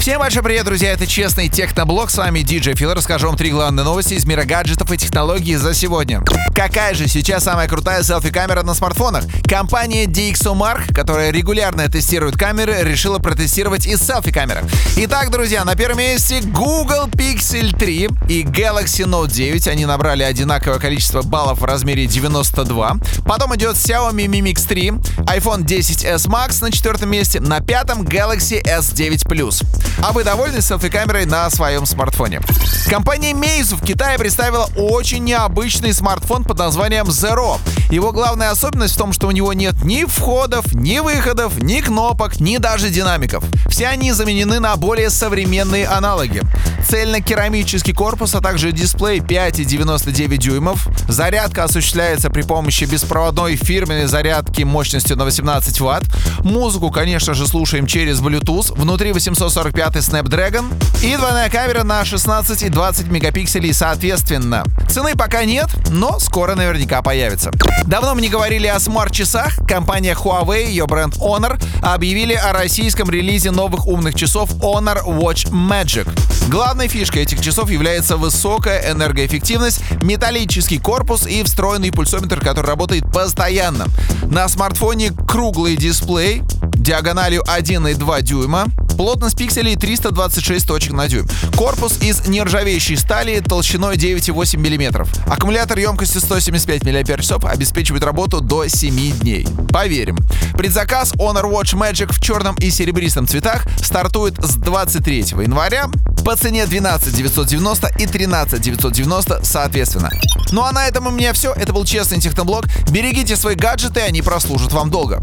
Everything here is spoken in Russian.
Всем большой привет, друзья, это Честный Техноблог, с вами DJ Фил, расскажу вам три главные новости из мира гаджетов и технологий за сегодня. Какая же сейчас самая крутая селфи-камера на смартфонах? Компания DxOMark, которая регулярно тестирует камеры, решила протестировать и селфи-камеры. Итак, друзья, на первом месте Google Pixel 3 и Galaxy Note 9, они набрали одинаковое количество баллов в размере 92. Потом идет Xiaomi Mi Mix 3, iPhone 10s Max на четвертом месте, на пятом Galaxy S9 Plus. А вы довольны селфи-камерой на своем смартфоне? Компания Meizu в Китае представила очень необычный смартфон под названием Zero. Его главная особенность в том, что у него нет ни входов, ни выходов, ни кнопок, ни даже динамиков. Все они заменены на более современные аналоги. Цельно-керамический корпус, а также дисплей 5,99 дюймов. Зарядка осуществляется при помощи беспроводной фирменной зарядки мощностью на 18 ватт. Музыку, конечно же, слушаем через Bluetooth. Внутри 845 Snapdragon. И двойная камера на 16 и 20 мегапикселей соответственно. Цены пока нет, но скоро наверняка появится. Давно мы не говорили о смарт-часах. Компания Huawei ее бренд Honor объявили о российском релизе новых умных часов Honor Watch Magic. Главной фишкой этих часов является высокая энергоэффективность, металлический корпус и встроенный пульсометр, который работает постоянно. На смартфоне круглый дисплей, диагональю 1,2 дюйма, Плотность пикселей 326 точек на дюйм. Корпус из нержавеющей стали толщиной 9,8 мм. Аккумулятор емкостью 175 мАч обеспечивает работу до 7 дней. Поверим. Предзаказ Honor Watch Magic в черном и серебристом цветах стартует с 23 января по цене 12 990 и 13 990 соответственно. Ну а на этом у меня все. Это был Честный Техноблог. Берегите свои гаджеты, они прослужат вам долго.